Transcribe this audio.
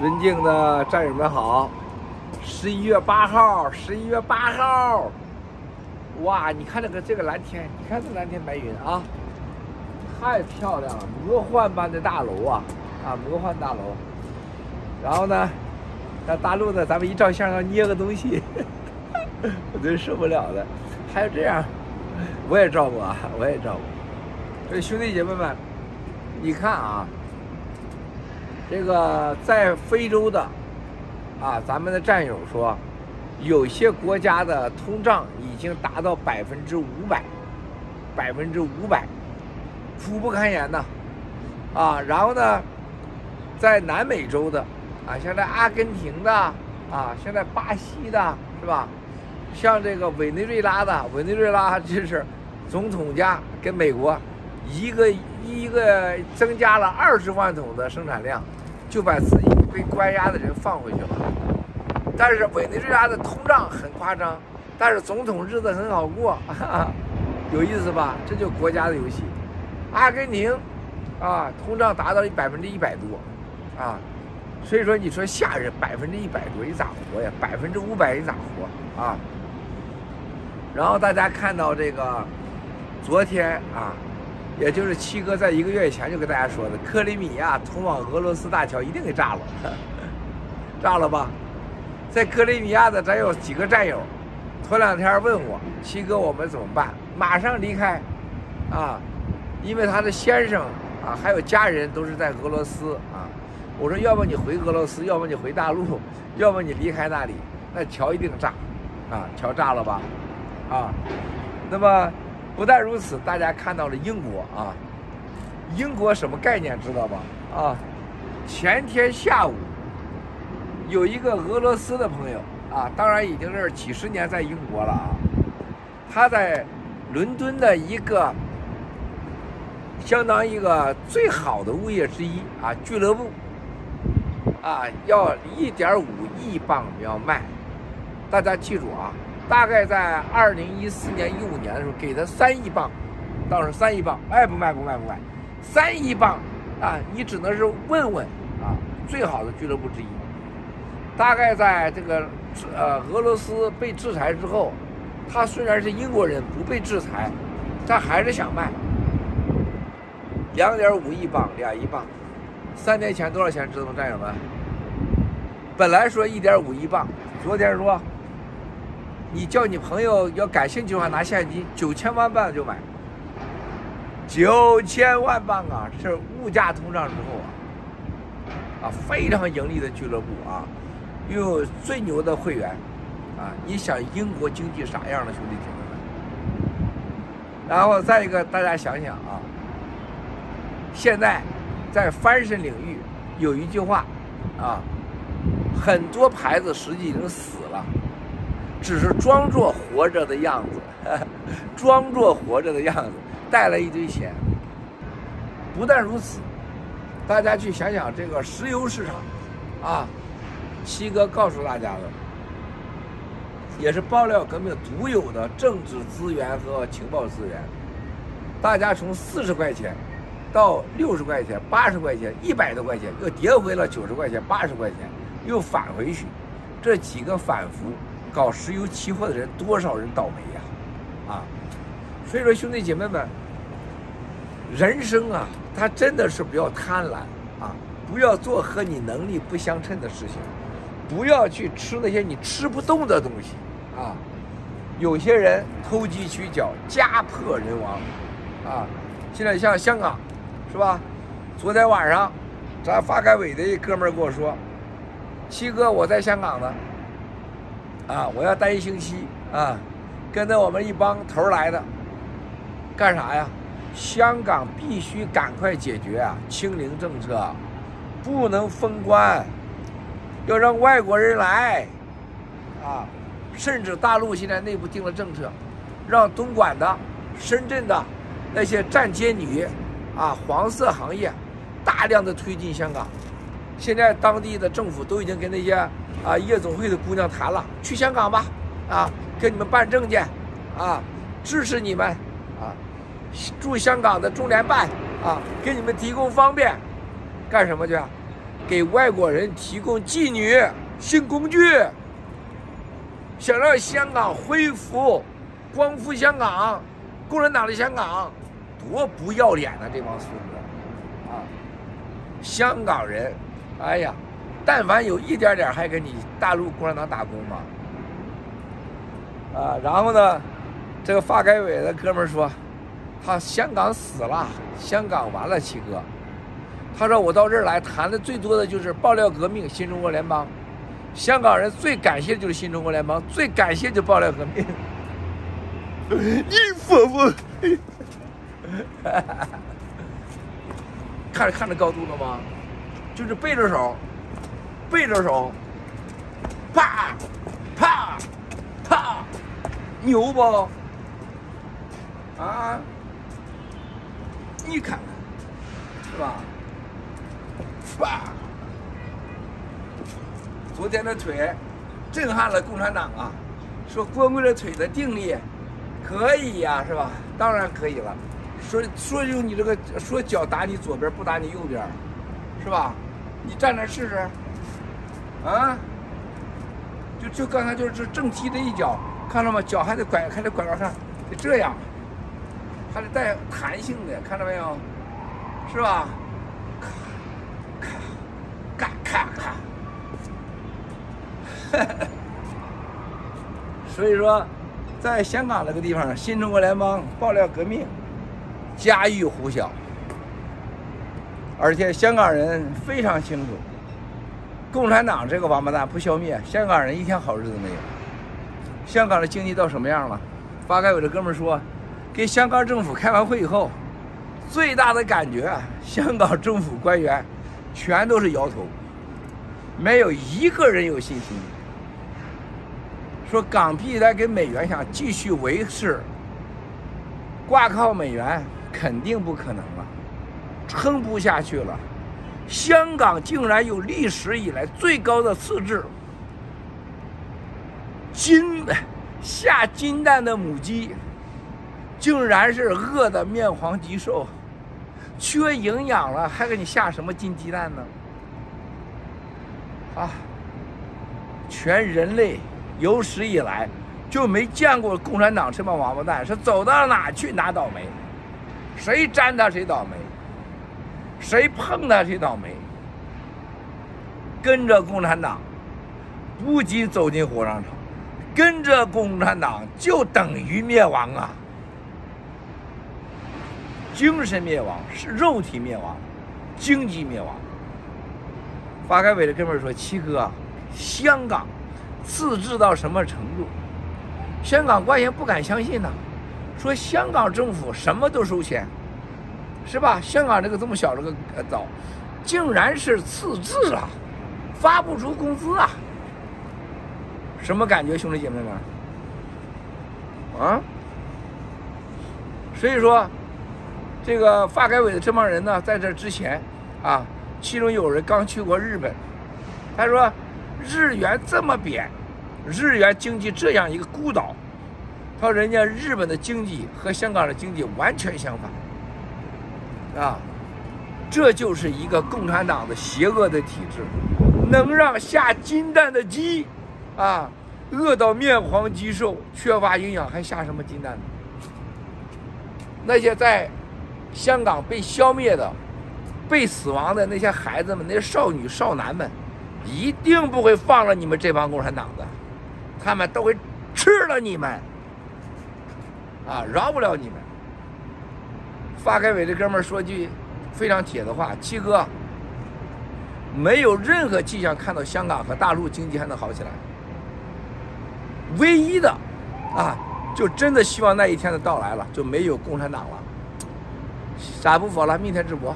尊敬的战友们好，十一月八号，十一月八号，哇！你看这个这个蓝天，你看这蓝天白云啊，太漂亮了，魔幻般的大楼啊啊，魔幻大楼。然后呢，在大陆呢，咱们一照相要捏个东西，我真受不了了。还有这样，我也照过啊，我也照过。所以兄弟姐妹们，你看啊。这个在非洲的，啊，咱们的战友说，有些国家的通胀已经达到百分之五百，百分之五百，苦不堪言呐，啊，然后呢，在南美洲的，啊，像在阿根廷的，啊，像在巴西的，是吧？像这个委内瑞拉的，委内瑞拉就是总统家跟美国一个一个增加了二十万桶的生产量。就把自己被关押的人放回去了，但是委内瑞拉的通胀很夸张，但是总统日子很好过，哈哈，有意思吧？这就国家的游戏。阿根廷，啊，通胀达到百分之一百多，啊，所以说你说吓人，百分之一百多你咋活呀？百分之五百你咋活啊？然后大家看到这个，昨天啊。也就是七哥在一个月以前就跟大家说的，克里米亚通往俄罗斯大桥一定给炸了，炸了吧？在克里米亚的咱有几个战友，头两天问我，七哥我们怎么办？马上离开，啊，因为他的先生啊还有家人都是在俄罗斯啊。我说要不你回俄罗斯，要不你回大陆，要不你离开那里，那桥一定炸，啊，桥炸了吧？啊，那么。不但如此，大家看到了英国啊，英国什么概念知道吧？啊，前天下午有一个俄罗斯的朋友啊，当然已经是几十年在英国了啊，他在伦敦的一个相当一个最好的物业之一啊俱乐部啊，要一点五亿镑要卖，大家记住啊。大概在二零一四年、一五年的时候，给他三亿镑，到时三亿镑，卖，不卖不卖不卖，三亿镑啊！你只能是问问啊，最好的俱乐部之一。大概在这个呃俄罗斯被制裁之后，他虽然是英国人，不被制裁，但还是想卖。两点五亿镑，两亿镑，三年前多少钱？知道吗，战友们？本来说一点五亿镑，昨天说。你叫你朋友要感兴趣的话，拿现金九千万镑就买，九千万镑啊！是物价通胀之后啊，啊，非常盈利的俱乐部啊，又有最牛的会员啊！你想英国经济啥样的兄弟姐妹们？然后再一个，大家想想啊，现在在翻身领域有一句话啊，很多牌子实际已经死了。只是装作活着的样子，呵呵，装作活着的样子，带了一堆钱。不但如此，大家去想想这个石油市场，啊，七哥告诉大家的，也是爆料革命独有的政治资源和情报资源。大家从四十块钱到六十块钱、八十块钱、一百多块钱，又跌回了九十块钱、八十块钱，又返回去，这几个反复。搞石油期货的人多少人倒霉呀，啊，所以说兄弟姐妹们，人生啊，他真的是不要贪婪啊，不要做和你能力不相称的事情，不要去吃那些你吃不动的东西啊。有些人投机取巧，家破人亡啊。现在像香港，是吧？昨天晚上，咱发改委的一哥们跟我说，七哥，我在香港呢。啊！我要待一星期啊，跟着我们一帮头来的，干啥呀？香港必须赶快解决啊！清零政策，不能封关，要让外国人来啊！甚至大陆现在内部定了政策，让东莞的、深圳的那些站街女啊、黄色行业大量的推进香港。现在当地的政府都已经跟那些啊夜总会的姑娘谈了，去香港吧，啊，给你们办证件，啊，支持你们，啊，驻香港的中联办啊，给你们提供方便，干什么去？给外国人提供妓女、性工具，想让香港恢复、光复香港，共产党的香港，多不要脸啊！这帮孙子啊！香港人，哎呀，但凡有一点点还给你大陆共产党打工吗？啊，然后呢，这个发改委的哥们儿说，他香港死了，香港完了，七哥。他说：“我到这儿来谈的最多的就是爆料革命、新中国联邦。香港人最感谢的就是新中国联邦，最感谢就爆料革命。你服不？看着看着高度了吗？就是背着手，背着手，啪啪啪，牛不？啊？你看看，是吧？”啪！昨天的腿震撼了共产党啊！说光棍的腿的定力可以呀，是吧？当然可以了。说说用你这个说脚打你左边不打你右边，是吧？你站那试试。啊！就就刚才就是正踢的一脚，看到吗？脚还得拐，还得拐弯看，得这样，还得带弹性的，看到没有？是吧？咔咔咔咔咔 所以说，在香港这个地方，新中国联邦爆料革命，家喻户晓，而且香港人非常清楚，共产党这个王八蛋不消灭，香港人一天好日子没有。香港的经济到什么样了？发改委的哥们说，跟香港政府开完会以后，最大的感觉，香港政府官员全都是摇头，没有一个人有信心。说港币来跟美元想继续维持，挂靠美元肯定不可能，撑不下去了。香港竟然有历史以来最高的赤字，金的下金蛋的母鸡，竟然是饿得面黄肌瘦，缺营养了还给你下什么金鸡蛋呢？啊，全人类。有史以来就没见过共产党这帮王八蛋，是走到哪去哪倒霉，谁沾他谁倒霉，谁碰他谁倒霉。跟着共产党，不仅走进火葬场，跟着共产党就等于灭亡啊！精神灭亡是肉体灭亡，经济灭亡。发改委的哥们说：“七哥，香港。”自治到什么程度？香港官员不敢相信呐，说香港政府什么都收钱，是吧？香港这个这么小这个岛，竟然是赤字啊，发不出工资啊，什么感觉，兄弟姐妹们？啊？所以说，这个发改委的这帮人呢，在这之前啊，其中有人刚去过日本，他说。日元这么贬，日元经济这样一个孤岛，他说人家日本的经济和香港的经济完全相反，啊，这就是一个共产党的邪恶的体制，能让下金蛋的鸡，啊，饿到面黄肌瘦，缺乏营养，还下什么金蛋呢？那些在香港被消灭的、被死亡的那些孩子们、那些少女少男们。一定不会放了你们这帮共产党的，他们都会吃了你们，啊，饶不了你们。发改委的哥们说句非常铁的话：七哥，没有任何迹象看到香港和大陆经济还能好起来。唯一的，啊，就真的希望那一天的到来了，就没有共产党了。啥不服了，明天直播。